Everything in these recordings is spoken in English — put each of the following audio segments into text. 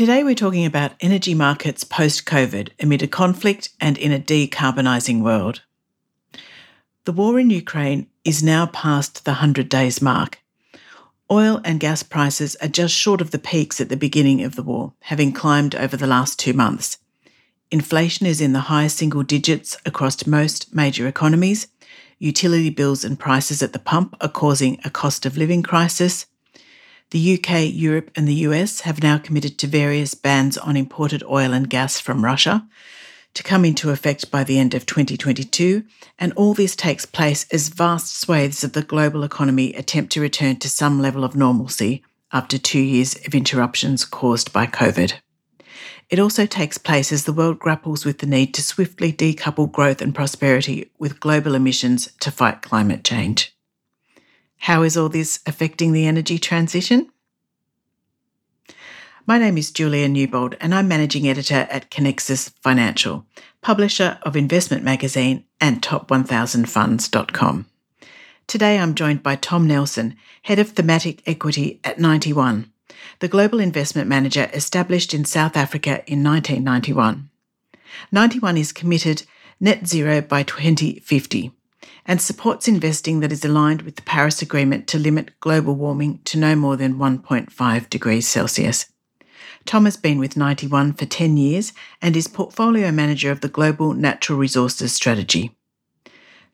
Today, we're talking about energy markets post COVID amid a conflict and in a decarbonising world. The war in Ukraine is now past the 100 days mark. Oil and gas prices are just short of the peaks at the beginning of the war, having climbed over the last two months. Inflation is in the high single digits across most major economies. Utility bills and prices at the pump are causing a cost of living crisis. The UK, Europe, and the US have now committed to various bans on imported oil and gas from Russia to come into effect by the end of 2022, and all this takes place as vast swathes of the global economy attempt to return to some level of normalcy after two years of interruptions caused by COVID. It also takes place as the world grapples with the need to swiftly decouple growth and prosperity with global emissions to fight climate change. How is all this affecting the energy transition? My name is Julia Newbould, and I'm managing editor at Conexus Financial, publisher of Investment Magazine and Top1000Funds.com. Today I'm joined by Tom Nelson, head of thematic equity at Ninety One, the global investment manager established in South Africa in 1991. Ninety One is committed net zero by 2050 and supports investing that is aligned with the Paris Agreement to limit global warming to no more than 1.5 degrees Celsius. Tom has been with Ninety One for 10 years and is portfolio manager of the Global Natural Resources Strategy.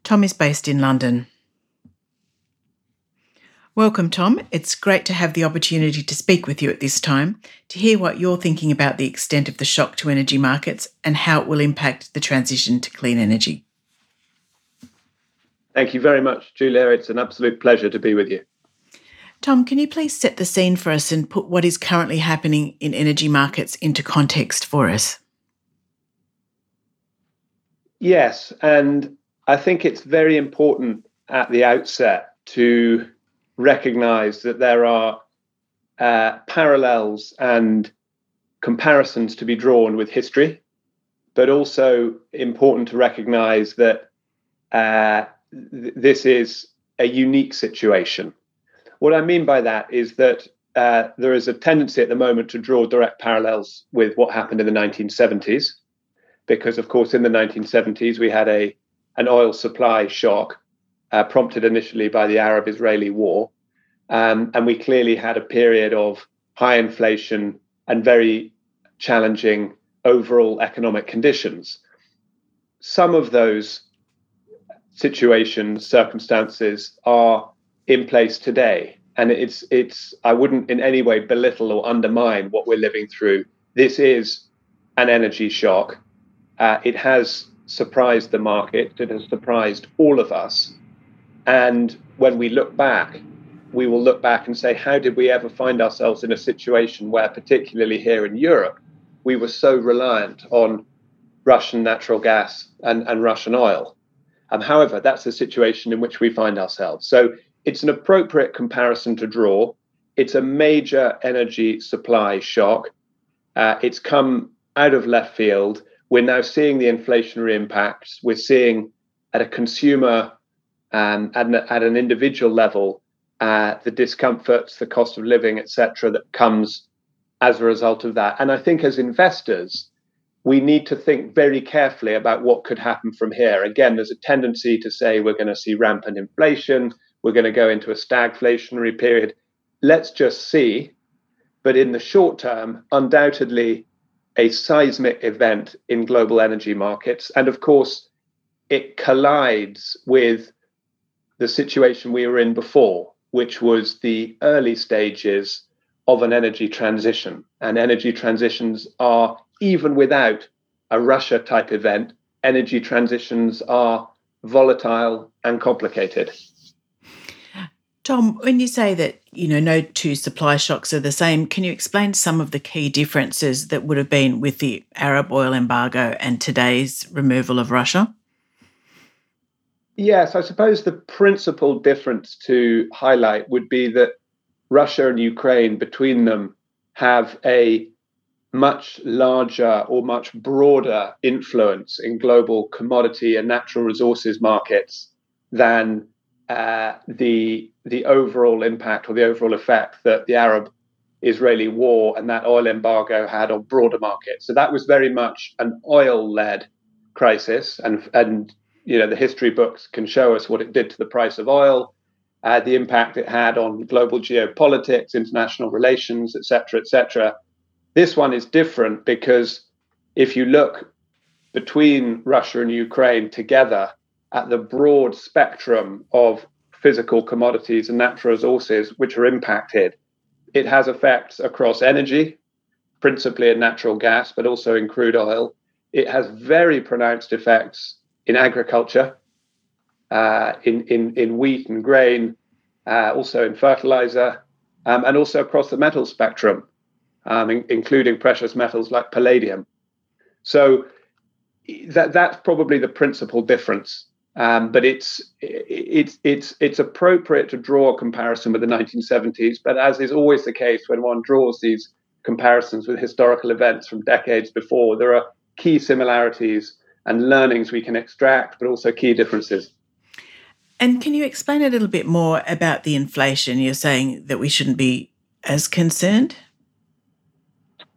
Tom is based in London. Welcome, Tom. It's great to have the opportunity to speak with you at this time to hear what you're thinking about the extent of the shock to energy markets and how it will impact the transition to clean energy. Thank you very much, Julia. It's an absolute pleasure to be with you. Tom, can you please set the scene for us and put what is currently happening in energy markets into context for us? Yes, and I think it's very important at the outset to recognize that there are uh, parallels and comparisons to be drawn with history, but also important to recognize that uh, th- this is a unique situation. What I mean by that is that uh, there is a tendency at the moment to draw direct parallels with what happened in the 1970s, because of course in the 1970s we had a an oil supply shock uh, prompted initially by the Arab-Israeli war, um, and we clearly had a period of high inflation and very challenging overall economic conditions. Some of those situations, circumstances are in place today. And it's it's I wouldn't in any way belittle or undermine what we're living through. This is an energy shock. Uh, it has surprised the market. It has surprised all of us. And when we look back, we will look back and say, how did we ever find ourselves in a situation where, particularly here in Europe, we were so reliant on Russian natural gas and, and Russian oil? Um, however, that's the situation in which we find ourselves. So it's an appropriate comparison to draw. It's a major energy supply shock. Uh, it's come out of left field. We're now seeing the inflationary impacts. We're seeing at a consumer and at, an, at an individual level uh, the discomforts, the cost of living, etc., that comes as a result of that. And I think as investors, we need to think very carefully about what could happen from here. Again, there's a tendency to say we're going to see rampant inflation, we're going to go into a stagflationary period. Let's just see. But in the short term, undoubtedly a seismic event in global energy markets. And of course, it collides with the situation we were in before, which was the early stages of an energy transition. And energy transitions are even without a Russia type event, energy transitions are volatile and complicated. Tom, when you say that, you know, no two supply shocks are the same, can you explain some of the key differences that would have been with the Arab oil embargo and today's removal of Russia? Yes, I suppose the principal difference to highlight would be that Russia and Ukraine, between them, have a much larger or much broader influence in global commodity and natural resources markets than uh, the the overall impact or the overall effect that the Arab Israeli war and that oil embargo had on broader markets. So that was very much an oil-led crisis, and and you know the history books can show us what it did to the price of oil, uh, the impact it had on global geopolitics, international relations, etc., etc. This one is different because if you look between Russia and Ukraine together at the broad spectrum of physical commodities and natural resources which are impacted, it has effects across energy, principally in natural gas, but also in crude oil. It has very pronounced effects in agriculture, uh, in, in, in wheat and grain, uh, also in fertilizer, um, and also across the metal spectrum, um, in, including precious metals like palladium. So that, that's probably the principal difference. Um, but it's it's it's it's appropriate to draw a comparison with the 1970s. But as is always the case when one draws these comparisons with historical events from decades before, there are key similarities and learnings we can extract, but also key differences. And can you explain a little bit more about the inflation? You're saying that we shouldn't be as concerned.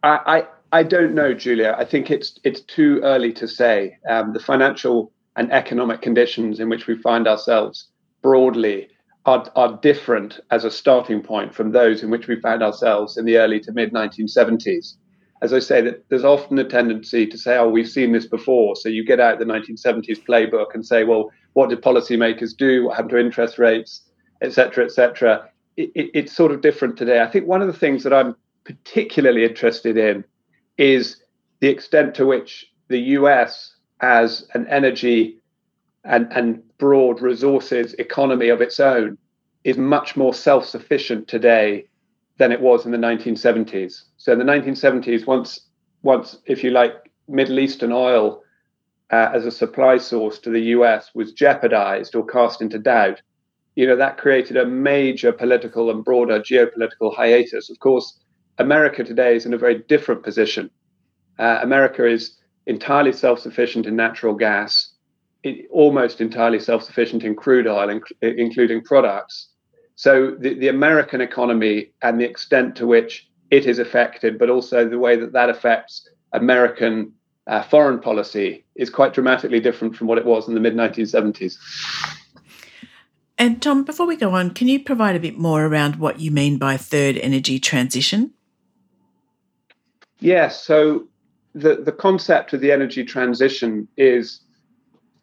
I I, I don't know, Julia. I think it's it's too early to say. Um, the financial and economic conditions in which we find ourselves broadly are, are different as a starting point from those in which we found ourselves in the early to mid 1970s. As I say, that there's often a tendency to say, "Oh, we've seen this before." So you get out the 1970s playbook and say, "Well, what did policymakers do? What happened to interest rates, etc., etc." It, it, it's sort of different today. I think one of the things that I'm particularly interested in is the extent to which the US as an energy and, and broad resources economy of its own is much more self sufficient today than it was in the 1970s. So in the 1970s, once, once if you like, Middle Eastern oil uh, as a supply source to the US was jeopardized or cast into doubt, you know, that created a major political and broader geopolitical hiatus. Of course, America today is in a very different position. Uh, America is entirely self sufficient in natural gas, it, almost entirely self sufficient in crude oil, inc- including products. So the, the American economy and the extent to which it is affected, but also the way that that affects American uh, foreign policy is quite dramatically different from what it was in the mid 1970s. And Tom, before we go on, can you provide a bit more around what you mean by third energy transition? Yes. So the, the concept of the energy transition is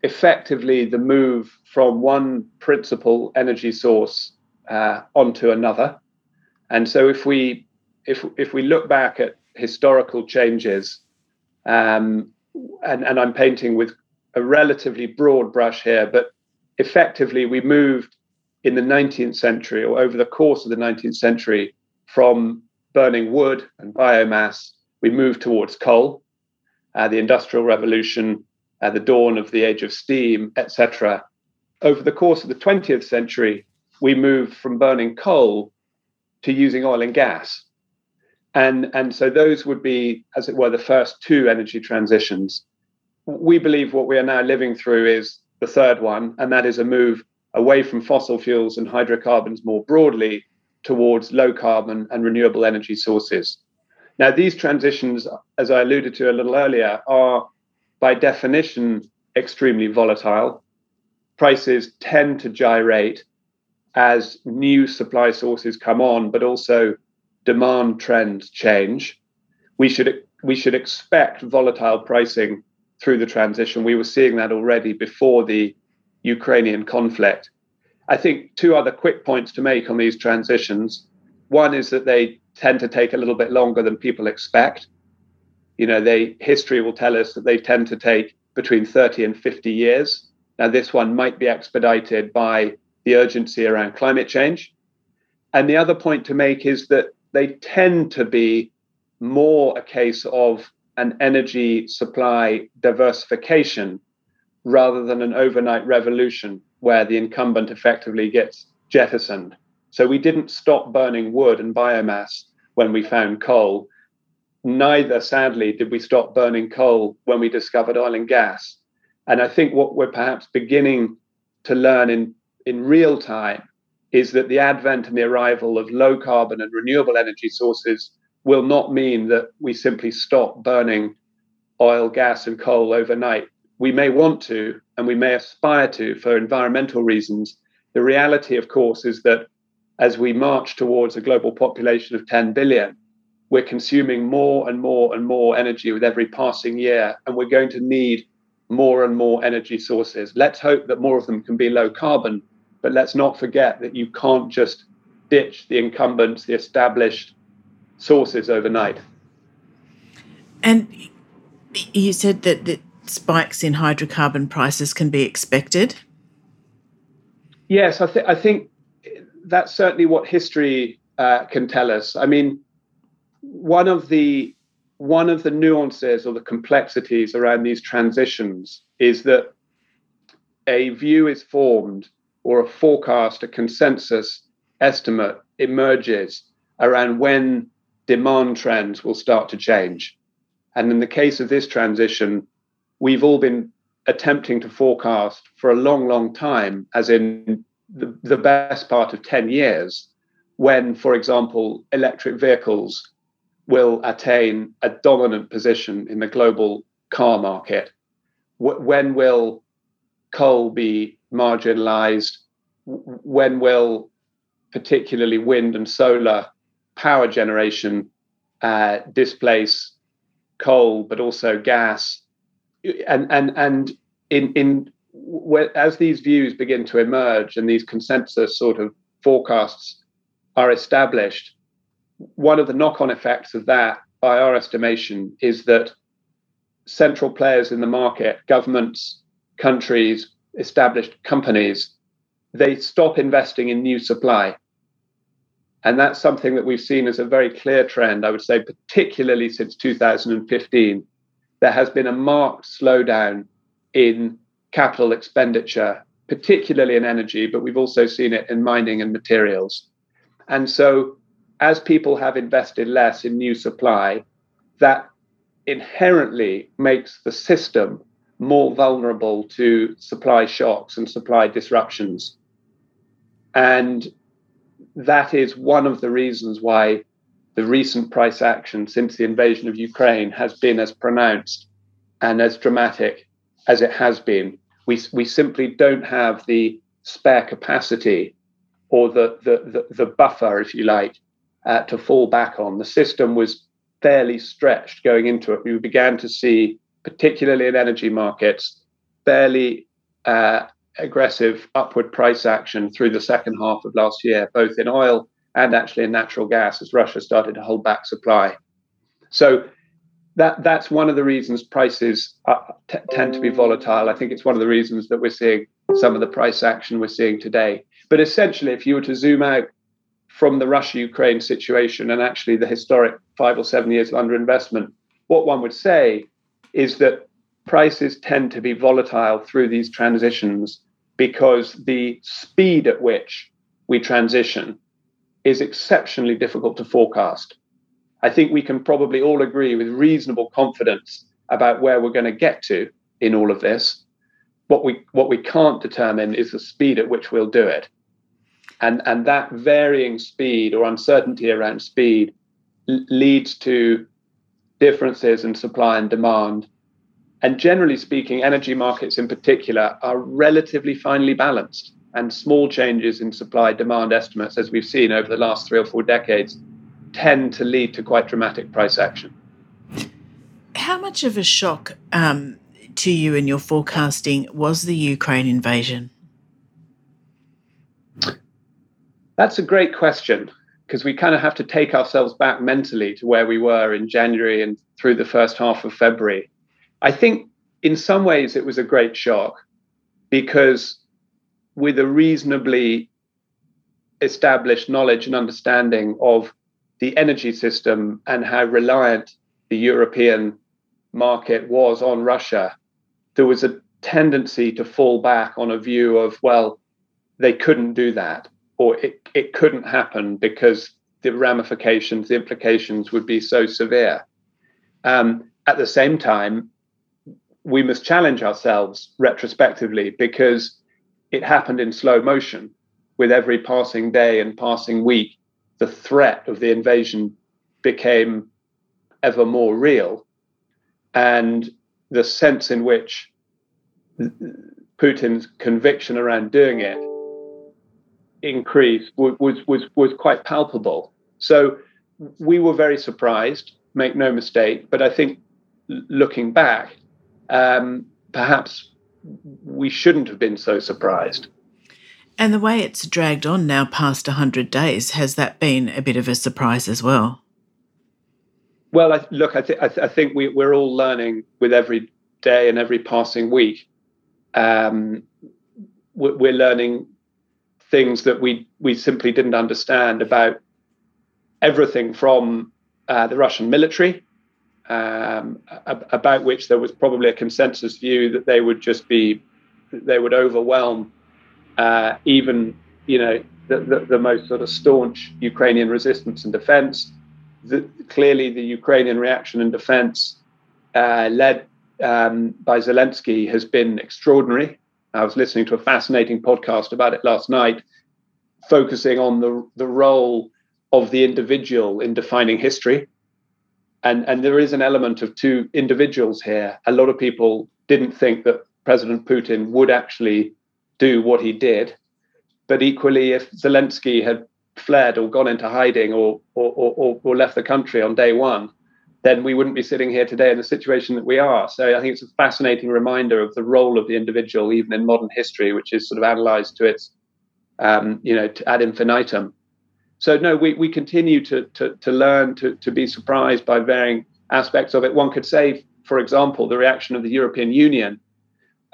effectively the move from one principal energy source uh, onto another. And so if we if if we look back at historical changes, um, and, and I'm painting with a relatively broad brush here, but effectively we moved in the 19th century or over the course of the 19th century from burning wood and biomass, we moved towards coal uh, the Industrial Revolution, uh, the dawn of the age of steam, etc. Over the course of the 20th century, we moved from burning coal to using oil and gas. And, and so those would be, as it were, the first two energy transitions. We believe what we are now living through is the third one, and that is a move away from fossil fuels and hydrocarbons more broadly towards low carbon and renewable energy sources. Now, these transitions, as I alluded to a little earlier, are by definition extremely volatile. Prices tend to gyrate as new supply sources come on, but also demand trends change. We should we should expect volatile pricing through the transition. We were seeing that already before the Ukrainian conflict. I think two other quick points to make on these transitions. One is that they tend to take a little bit longer than people expect. You know, they history will tell us that they tend to take between 30 and 50 years. Now, this one might be expedited by the urgency around climate change. And the other point to make is that they tend to be more a case of an energy supply diversification rather than an overnight revolution where the incumbent effectively gets jettisoned. So we didn't stop burning wood and biomass when we found coal. Neither, sadly, did we stop burning coal when we discovered oil and gas. And I think what we're perhaps beginning to learn in, in real time is that the advent and the arrival of low carbon and renewable energy sources will not mean that we simply stop burning oil, gas, and coal overnight. We may want to, and we may aspire to for environmental reasons. The reality, of course, is that as we march towards a global population of 10 billion, we're consuming more and more and more energy with every passing year, and we're going to need more and more energy sources. Let's hope that more of them can be low carbon, but let's not forget that you can't just ditch the incumbents, the established sources overnight. And you said that, that spikes in hydrocarbon prices can be expected. Yes, I, th- I think that's certainly what history uh, can tell us. I mean, one of the one of the nuances or the complexities around these transitions is that a view is formed or a forecast, a consensus estimate emerges around when demand trends will start to change. And in the case of this transition, we've all been attempting to forecast for a long, long time, as in the, the best part of 10 years, when, for example, electric vehicles will attain a dominant position in the global car market? when will coal be marginalized? when will particularly wind and solar power generation uh, displace coal, but also gas? And and and in in as these views begin to emerge and these consensus sort of forecasts are established, one of the knock on effects of that, by our estimation, is that central players in the market, governments, countries, established companies, they stop investing in new supply. And that's something that we've seen as a very clear trend, I would say, particularly since 2015. There has been a marked slowdown in capital expenditure, particularly in energy, but we've also seen it in mining and materials. And so as people have invested less in new supply, that inherently makes the system more vulnerable to supply shocks and supply disruptions. And that is one of the reasons why the recent price action since the invasion of Ukraine has been as pronounced and as dramatic as it has been. We, we simply don't have the spare capacity or the, the, the, the buffer, if you like, uh, to fall back on. The system was fairly stretched going into it. We began to see, particularly in energy markets, fairly uh, aggressive upward price action through the second half of last year, both in oil and actually in natural gas, as Russia started to hold back supply. So that that's one of the reasons prices are, t- tend to be volatile. I think it's one of the reasons that we're seeing some of the price action we're seeing today. But essentially, if you were to zoom out from the Russia Ukraine situation and actually the historic five or seven years of underinvestment, what one would say is that prices tend to be volatile through these transitions because the speed at which we transition is exceptionally difficult to forecast. I think we can probably all agree with reasonable confidence about where we're going to get to in all of this. What we what we can't determine is the speed at which we'll do it and and that varying speed or uncertainty around speed l- leads to differences in supply and demand and generally speaking energy markets in particular are relatively finely balanced and small changes in supply demand estimates as we've seen over the last 3 or 4 decades tend to lead to quite dramatic price action how much of a shock um, to you in your forecasting was the Ukraine invasion? That's a great question because we kind of have to take ourselves back mentally to where we were in January and through the first half of February. I think in some ways it was a great shock because with a reasonably established knowledge and understanding of the energy system and how reliant the European market was on Russia, there was a tendency to fall back on a view of, well, they couldn't do that or it, it couldn't happen because the ramifications, the implications would be so severe. Um, at the same time, we must challenge ourselves retrospectively because it happened in slow motion. with every passing day and passing week, the threat of the invasion became ever more real. And the sense in which Putin's conviction around doing it increased was, was, was quite palpable. So we were very surprised, make no mistake. But I think looking back, um, perhaps we shouldn't have been so surprised. And the way it's dragged on now past 100 days, has that been a bit of a surprise as well? Well, I, look, I, th- I, th- I think we, we're all learning with every day and every passing week. Um, we're learning things that we we simply didn't understand about everything from uh, the Russian military, um, about which there was probably a consensus view that they would just be they would overwhelm uh, even you know the, the, the, most sort of staunch Ukrainian resistance and defense. The, clearly, the Ukrainian reaction and defense, uh, led um, by Zelensky, has been extraordinary. I was listening to a fascinating podcast about it last night, focusing on the the role of the individual in defining history. And, and there is an element of two individuals here. A lot of people didn't think that President Putin would actually do what he did. But equally, if Zelensky had fled or gone into hiding or, or, or, or left the country on day one, then we wouldn't be sitting here today in the situation that we are. So I think it's a fascinating reminder of the role of the individual, even in modern history, which is sort of analysed to its, um, you know, ad infinitum. So no, we, we continue to, to, to learn to, to be surprised by varying aspects of it. One could say, for example, the reaction of the European Union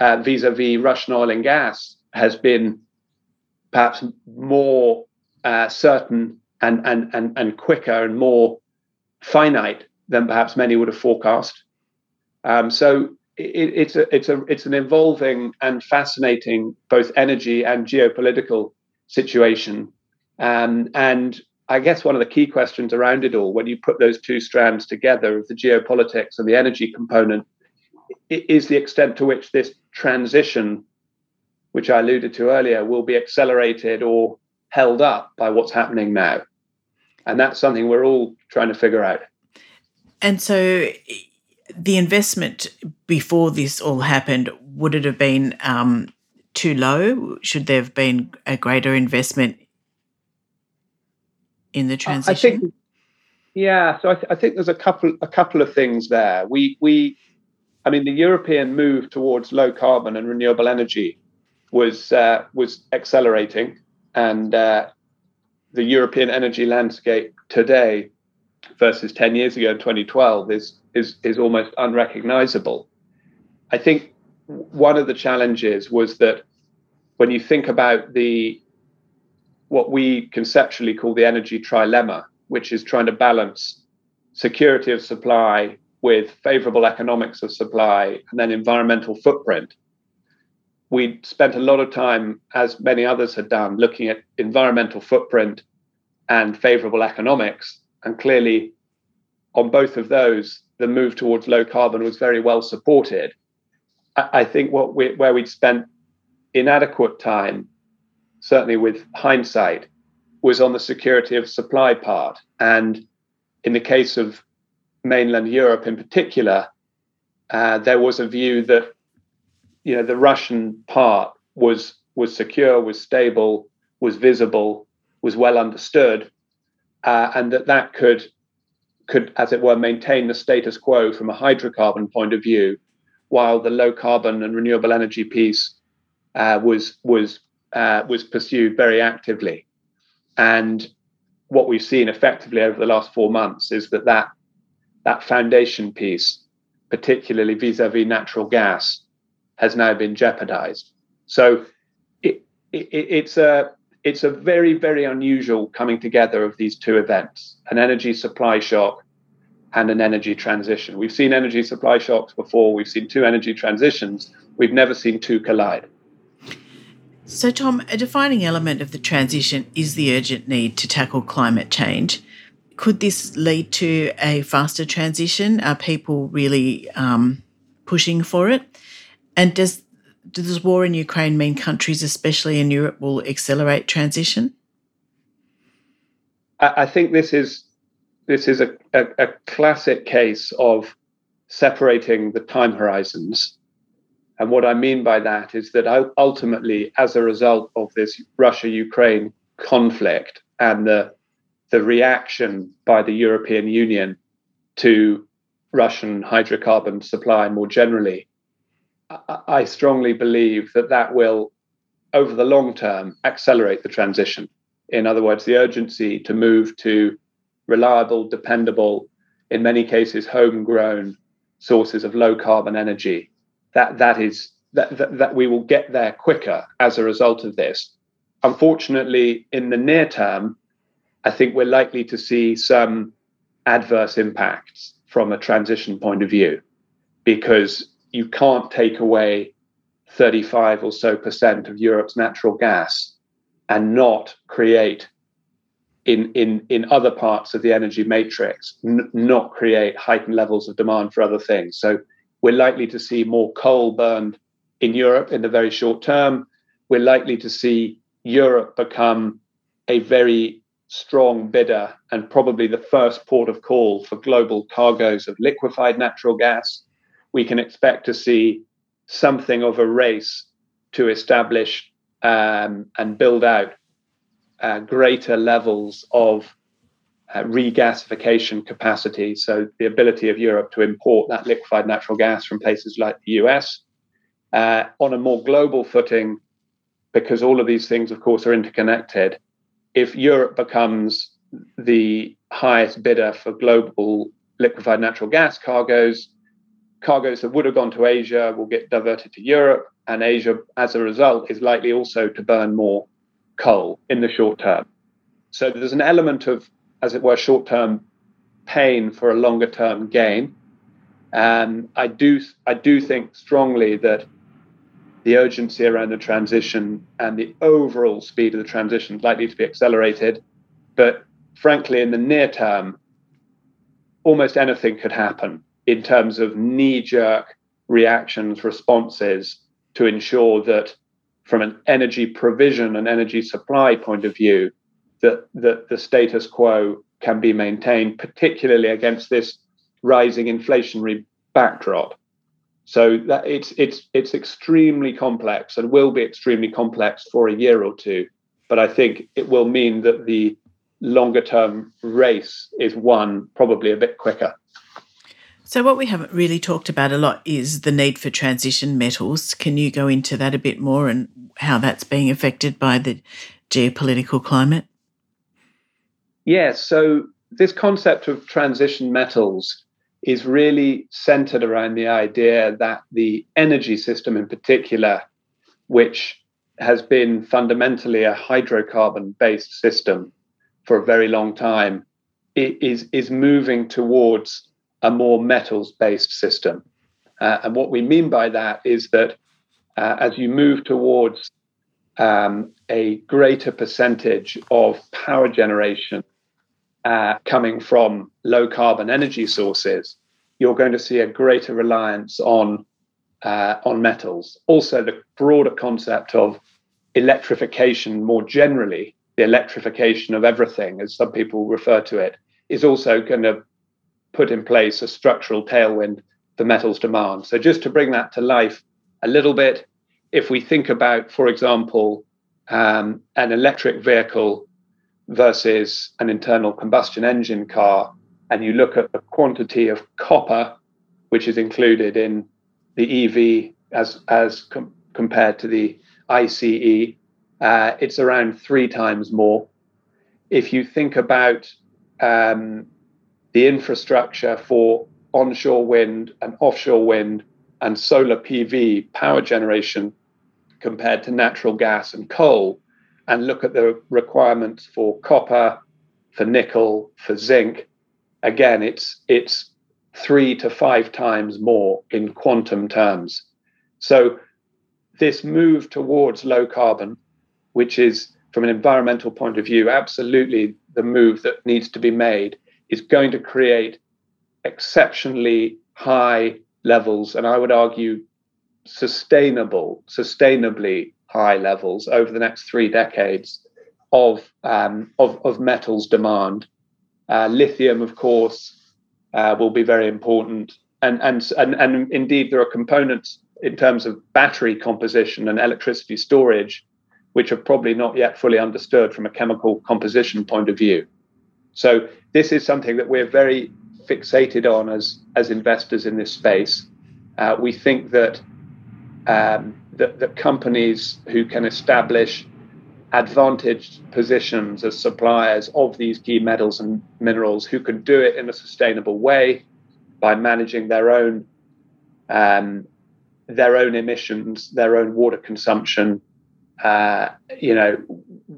uh, vis-a-vis Russian oil and gas has been perhaps more uh, certain and, and, and, and quicker and more finite than perhaps many would have forecast. Um, so it, it's a it's a it's an evolving and fascinating both energy and geopolitical situation. Um, and I guess one of the key questions around it all, when you put those two strands together of the geopolitics and the energy component, is the extent to which this transition, which I alluded to earlier, will be accelerated or held up by what's happening now. And that's something we're all trying to figure out. And so the investment before this all happened, would it have been um, too low? Should there have been a greater investment in the transition? I think, yeah. So I, th- I think there's a couple a couple of things there. We we I mean, the European move towards low carbon and renewable energy was uh, was accelerating, and uh, the European energy landscape today versus 10 years ago in 2012 is is is almost unrecognizable. I think one of the challenges was that when you think about the what we conceptually call the energy trilemma, which is trying to balance security of supply, with favorable economics of supply and then environmental footprint, we spent a lot of time, as many others had done, looking at environmental footprint and favorable economics. And clearly, on both of those, the move towards low carbon was very well supported. I think what we, where we'd spent inadequate time, certainly with hindsight, was on the security of supply part. And in the case of mainland Europe in particular, uh, there was a view that you know the Russian part was was secure, was stable, was visible, was well understood, uh, and that that could could, as it were, maintain the status quo from a hydrocarbon point of view, while the low carbon and renewable energy piece uh, was was uh, was pursued very actively, and what we've seen effectively over the last four months is that that that foundation piece, particularly vis-a-vis natural gas, has now been jeopardized. So it, it, it's a it's a very very unusual coming together of these two events: an energy supply shock and an energy transition. We've seen energy supply shocks before. We've seen two energy transitions. We've never seen two collide. So, Tom, a defining element of the transition is the urgent need to tackle climate change could this lead to a faster transition? Are people really um, pushing for it? And does does this war in Ukraine mean countries, especially in Europe, will accelerate transition? I, think this is this is a, a, a classic case of separating the time horizons. And what I mean by that is that ultimately, as a result of this Russia Ukraine conflict and the, the reaction by the European Union to Russian hydrocarbon supply more generally, I, strongly believe that that will, over the long term, accelerate the transition. In other words, the urgency to move to reliable, dependable, in many cases, homegrown sources of low carbon energy. That that is that, that, that we will get there quicker as a result of this. Unfortunately, in the near term, I think we're likely to see some adverse impacts from a transition point of view because you can't take away 35 or so percent of Europe's natural gas and not create in in in other parts of the energy matrix n- not create heightened levels of demand for other things. So we're likely to see more coal burned in Europe in the very short term. We're likely to see Europe become a very strong bidder and probably the first port of call for global cargoes of liquefied natural gas we can expect to see something of a race to establish um, and build out uh, greater levels of uh, regasification capacity. So, the ability of Europe to import that liquefied natural gas from places like the US uh, on a more global footing, because all of these things, of course, are interconnected. If Europe becomes the highest bidder for global liquefied natural gas cargoes, cargoes that would have gone to Asia will get diverted to Europe, and Asia, as a result, is likely also to burn more coal in the short term. So there's an element of, as it were, short term pain for a longer term gain. And I do, I do think strongly that the urgency around the transition and the overall speed of the transition is likely to be accelerated. But frankly, in the near term, almost anything could happen in terms of knee jerk reactions, responses to ensure that from an energy provision and energy supply point of view, that, that the status quo can be maintained, particularly against this rising inflationary backdrop. So that it's it's it's extremely complex and will be extremely complex for a year or two. But I think it will mean that the longer term race is won probably a bit quicker. So, what we haven't really talked about a lot is the need for transition metals. Can you go into that a bit more and how that's being affected by the geopolitical climate? Yes. Yeah, so, this concept of transition metals is really centered around the idea that the energy system, in particular, which has been fundamentally a hydrocarbon based system for a very long time, is, is moving towards a more metals based system. Uh, and what we mean by that is that uh, as you move towards um, a greater percentage of power generation uh, coming from low carbon energy sources, you're going to see a greater reliance on uh, on metals. Also, the broader concept of electrification more generally, the electrification of everything, as some people refer to it, is also going to put in place a structural tailwind for metals demand. So, just to bring that to life a little bit, if we think about, for example, um, an electric vehicle versus an internal combustion engine car, and you look at the quantity of copper which is included in the EV as as com- compared to the ICE, uh, it's around three times more. If you think about um, the infrastructure for onshore wind and offshore wind and solar PV power generation compared to natural gas and coal, and look at the requirements for copper, for nickel, for zinc, again, it's it's three to five times more in quantum terms. So this move towards low carbon, which is from an environmental point of view, absolutely the move that needs to be made, is going to create exceptionally high levels, and I would argue sustainable, sustainably high levels over the next three decades of um, of, of metals demand. Uh, lithium, of course, uh, will be very important, and, and and and indeed there are components in terms of battery composition and electricity storage, which are probably not yet fully understood from a chemical composition point of view. So this is something that we're very fixated on as as investors in this space. Uh, we think that, um, that that companies who can establish advantaged positions as suppliers of these key metals and minerals, who can do it in a sustainable way by managing their own um, their own emissions, their own water consumption, uh, you know,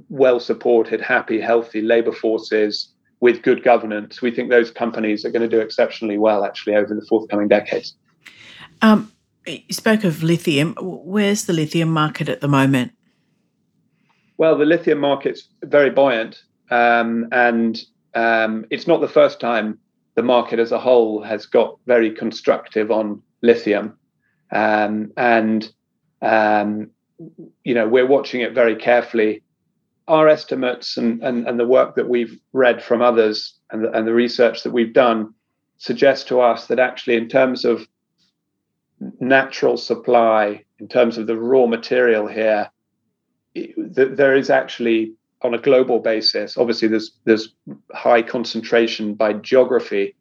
well supported, happy, healthy labor forces with good governance, we think those companies are going to do exceptionally well actually over the forthcoming decades. Um, you spoke of lithium. Where's the lithium market at the moment? Well, the lithium market's very buoyant, um, and um, it's not the first time the market as a whole has got very constructive on lithium. Um, and um, you know we're watching it very carefully. Our estimates and, and, and the work that we've read from others and the, and the research that we've done suggest to us that actually, in terms of natural supply, in terms of the raw material here, there is actually on a global basis. Obviously, there's there's high concentration by geography,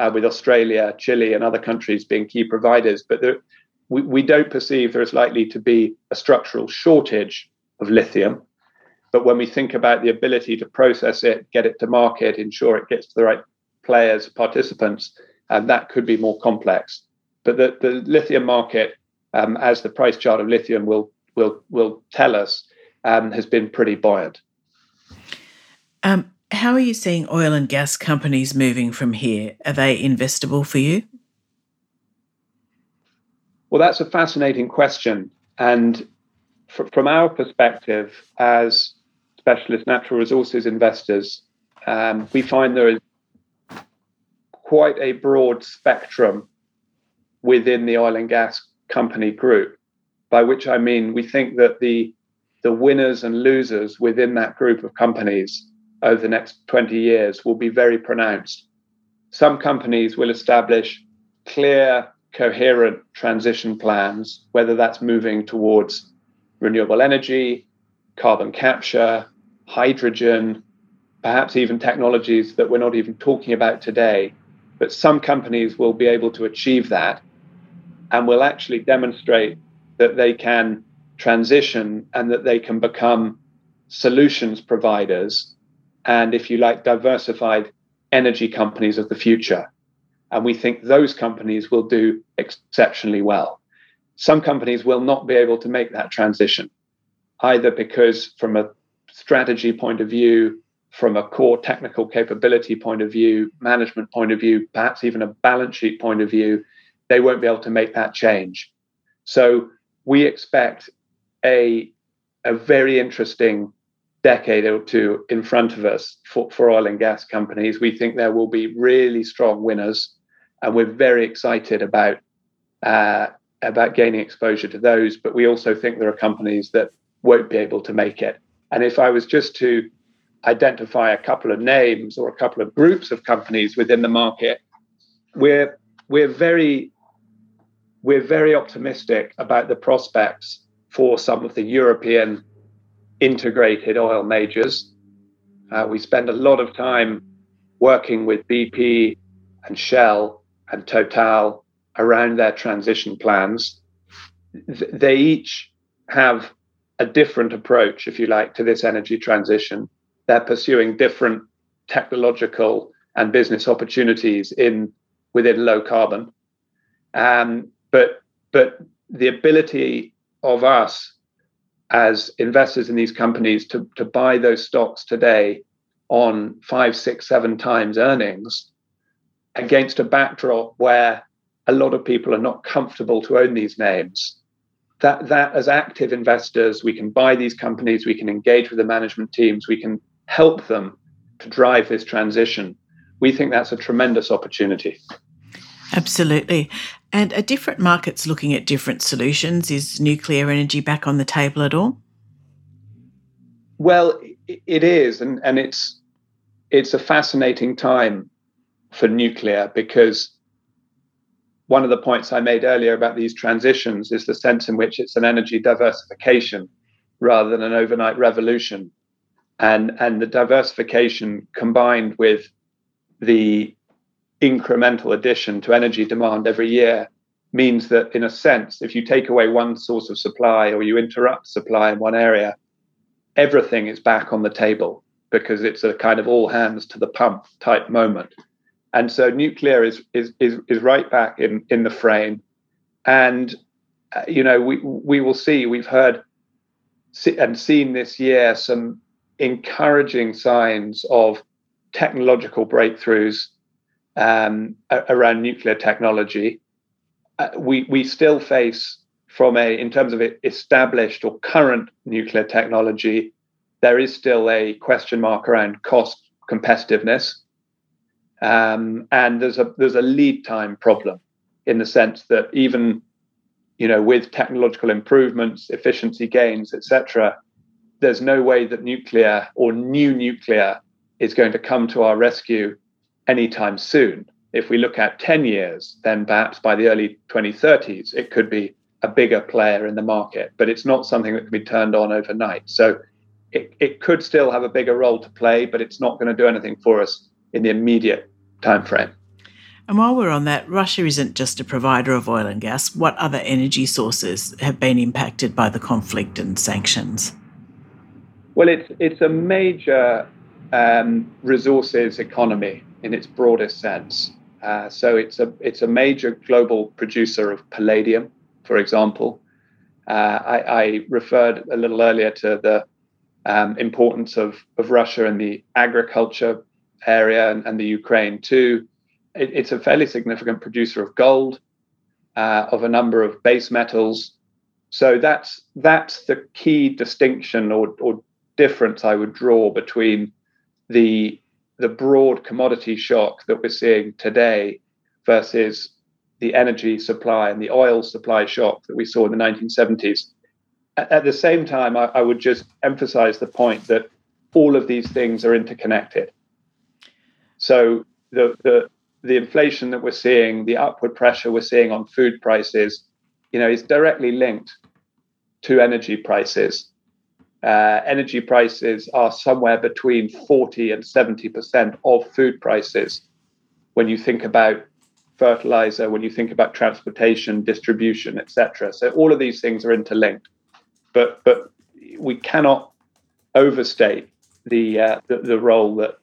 uh, with Australia, Chile, and other countries being key providers. But there, we, we don't perceive there is likely to be a structural shortage of lithium. But when we think about the ability to process it, get it to market, ensure it gets to the right players, participants, and that could be more complex. But the, the lithium market, um, as the price chart of lithium will will will tell us, um, has been pretty buoyant. Um, how are you seeing oil and gas companies moving from here? Are they investable for you? Well, that's a fascinating question. And fr- from our perspective, as specialist natural resources investors, um, we find there is quite a broad spectrum within the oil and gas company group. By which I mean, we think that the the winners and losers within that group of companies over the next 20 years will be very pronounced. Some companies will establish clear coherent transition plans, whether that's moving towards renewable energy, carbon capture, hydrogen, perhaps even technologies that we're not even talking about today. But some companies will be able to achieve that and will actually demonstrate that they can transition and that they can become solutions providers and, if you like, diversified energy companies of the future. And we think those companies will do exceptionally well. Some companies will not be able to make that transition, either because, from a strategy point of view, from a core technical capability point of view, management point of view, perhaps even a balance sheet point of view, they won't be able to make that change. So we expect a, a very interesting decade or two in front of us for, for oil and gas companies. We think there will be really strong winners and we're very excited about uh, about gaining exposure to those. But we also think there are companies that won't be able to make it. And if I was just to identify a couple of names or a couple of groups of companies within the market, we're we're very we're very optimistic about the prospects for some of the European integrated oil majors. Uh, we spend a lot of time working with BP and Shell and Total around their transition plans. They each have a different approach, if you like, to this energy transition. They're pursuing different technological and business opportunities in within low carbon. Um, but but the ability of us as investors in these companies to, to buy those stocks today on five, six, seven times earnings against a backdrop where a lot of people are not comfortable to own these names. That, that as active investors, we can buy these companies, we can engage with the management teams, we can help them to drive this transition. We think that's a tremendous opportunity. Absolutely. And are different markets looking at different solutions? Is nuclear energy back on the table at all? Well, it is, and, and it's it's a fascinating time for nuclear because one of the points I made earlier about these transitions is the sense in which it's an energy diversification rather than an overnight revolution. And, and the diversification combined with the incremental addition to energy demand every year means that, in a sense, if you take away one source of supply or you interrupt supply in one area, everything is back on the table because it's a kind of all hands to the pump type moment. And so nuclear is is is, is right back in in the frame, and uh, you know we we will see. We've heard and seen this year some encouraging signs of technological breakthroughs um, around nuclear technology. Uh, we we still face from a in terms of established or current nuclear technology there is still a question mark around cost competitiveness, um, and there's a there's a lead time problem in the sense that even you know with technological improvements, efficiency gains, etc., there's no way that nuclear or new nuclear is going to come to our rescue anytime soon. If we look at 10 years, then perhaps by the early 2030s, it could be a bigger player in the market, but it's not something that can be turned on overnight. So it, it could still have a bigger role to play, but it's not going to do anything for us in the immediate time frame. And while we're on that, Russia isn't just a provider of oil and gas. What other energy sources have been impacted by the conflict and sanctions? Well, it's it's a major um, resources economy in its broadest sense. Uh, so it's a it's a major global producer of palladium, for example. Uh, I, I, referred a little earlier to the um, importance of, of Russia in the agriculture area and, and the Ukraine too. It, it's a fairly significant producer of gold, uh, of a number of base metals. So that's that's the key distinction or, or difference I would draw between the the broad commodity shock that we're seeing today versus the energy supply and the oil supply shock that we saw in the 1970s at the same time, I, I, would just emphasize the point that all of these things are interconnected. So the, the the inflation that we're seeing, the upward pressure we're seeing on food prices, you know, is directly linked to energy prices. Uh, energy prices are somewhere between 40 and 70 percent of food prices. When you think about fertilizer, when you think about transportation, distribution, etc. So all of these things are interlinked but but we cannot overstate the, uh, the, the role that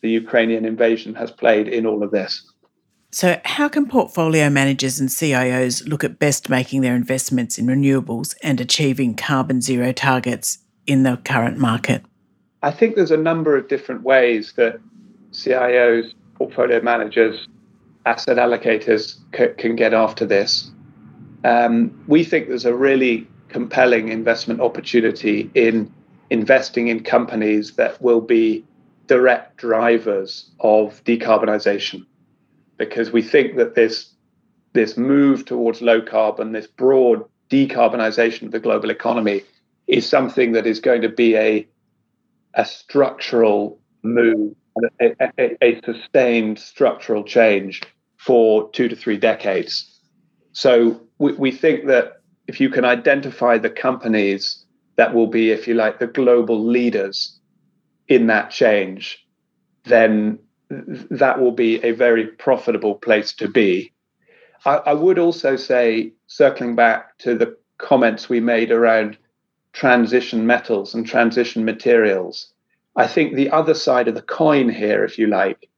the Ukrainian invasion has played in all of this. So, how can portfolio managers and CIOs look at best making their investments in renewables and achieving carbon zero targets in the current market? I think there's a number of different ways that CIOs, portfolio managers, asset allocators c- can get after this. Um, we think there's a really compelling investment opportunity in investing in companies that will be direct drivers of decarbonisation, because we think that this this move towards low carbon, this broad decarbonisation of the global economy, is something that is going to be a a structural move, a, a, a sustained structural change for two to three decades. So we, we think that if you can identify the companies that will be, if you like, the global leaders in that change, then that will be a very profitable place to be. I, I, would also say, circling back to the comments we made around transition metals and transition materials, I think the other side of the coin here, if you like,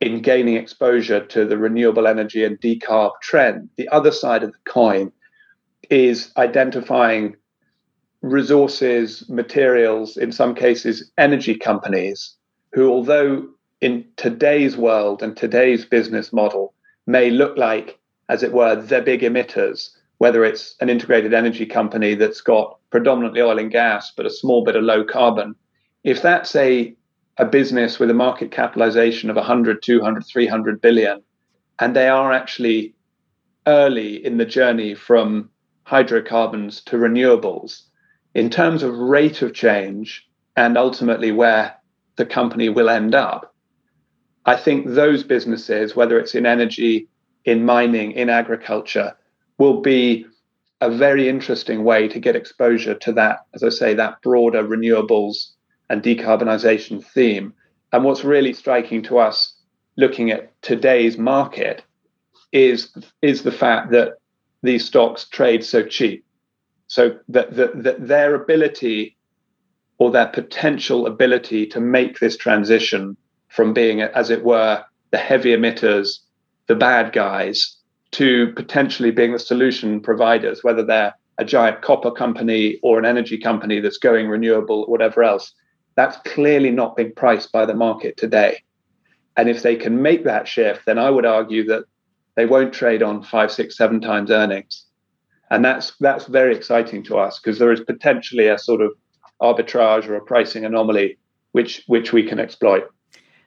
in gaining exposure to the renewable energy and decarb trend, the other side of the coin is identifying resources, materials, in some cases, energy companies who, although in today's world and today's business model may look like, as it were, the big emitters, whether it's an integrated energy company that's got predominantly oil and gas, but a small bit of low carbon, if that's a, a business with a market capitalization of 100, 200, 300 billion, and they are actually early in the journey from hydrocarbons to renewables in terms of rate of change and ultimately where the company will end up. I think those businesses, whether it's in energy, in mining, in agriculture, will be a very interesting way to get exposure to that, as I say, that broader renewables and decarbonisation theme. And what's really striking to us looking at today's market is, is the fact that these stocks trade so cheap. So that, that, that their ability or their potential ability to make this transition from being, as it were, the heavy emitters, the bad guys, to potentially being the solution providers, whether they're a giant copper company or an energy company that's going renewable, whatever else. That's clearly not being priced by the market today. And if they can make that shift, then I would argue that they won't trade on five, six, seven times earnings. And that's that's very exciting to us because there is potentially a sort of arbitrage or a pricing anomaly which which we can exploit.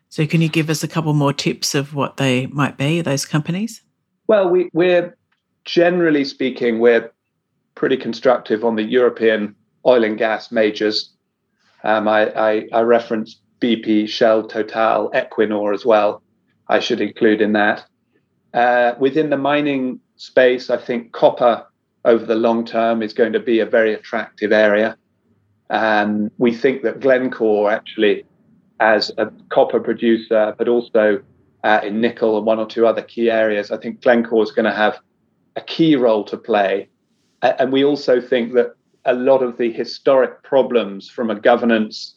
So can you give us a couple more tips of what they might be, those companies? Well, we, we're generally speaking, we're pretty constructive on the European oil and gas majors. Um, I, I, I BP, Shell, Total, Equinor as well. I should include in that. Uh, within the mining space, I think copper over the long term is going to be a very attractive area. And we think that Glencore actually, as a copper producer, but also uh, in nickel and one or two other key areas, I think Glencore is going to have a key role to play. And we also think that a lot of the historic problems from a governance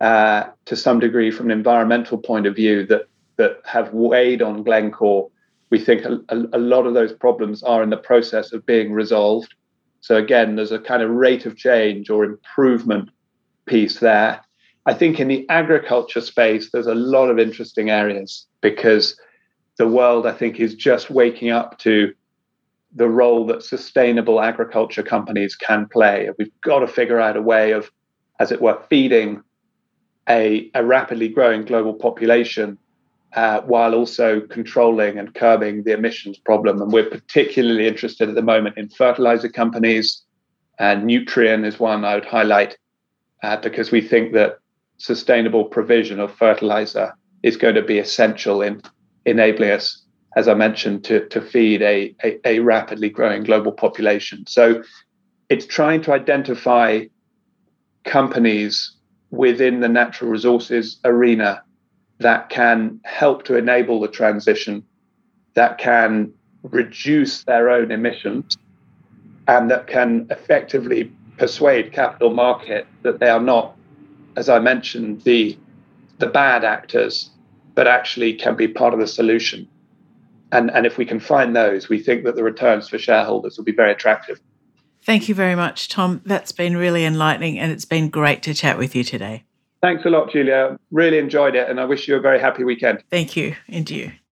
uh, to some degree from an environmental point of view that that have weighed on Glencore, we think a, a, lot of those problems are in the process of being resolved. So again, there's a kind of rate of change or improvement piece there. I think in the agriculture space, there's a lot of interesting areas because the world, I think, is just waking up to the role that sustainable agriculture companies can play. We've got to figure out a way of, as it were, feeding a, a rapidly growing global population uh, while also controlling and curbing the emissions problem. And we're particularly interested at the moment in fertilizer companies, and Nutrien is one I would highlight uh, because we think that sustainable provision of fertilizer is going to be essential in enabling us, as I mentioned, to, to feed a, a, a rapidly growing global population. So it's trying to identify companies within the natural resources arena that can help to enable the transition, that can reduce their own emissions, and that can effectively persuade capital market that they are not, as I mentioned, the the bad actors, but actually can be part of the solution. And, and if we can find those, we think that the returns for shareholders will be very attractive. Thank you very much, Tom. That's been really enlightening and it's been great to chat with you today. Thanks a lot, Julia. Really enjoyed it and I wish you a very happy weekend. Thank you. And you.